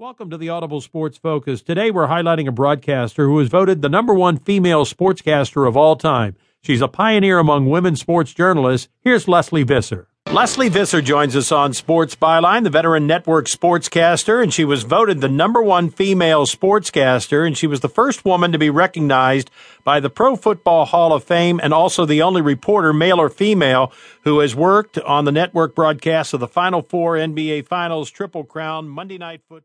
Welcome to the Audible Sports Focus. Today we're highlighting a broadcaster who was voted the number one female sportscaster of all time. She's a pioneer among women sports journalists. Here's Lesley Visser. Lesley Visser joins us on Sports Byline, the veteran network sportscaster, and she was voted the number one female sportscaster, and she was the first woman to be recognized by the Pro Football Hall of Fame and also the only reporter, male or female, who has worked on the network broadcasts of the Final Four, NBA Finals, Triple Crown, Monday Night Football.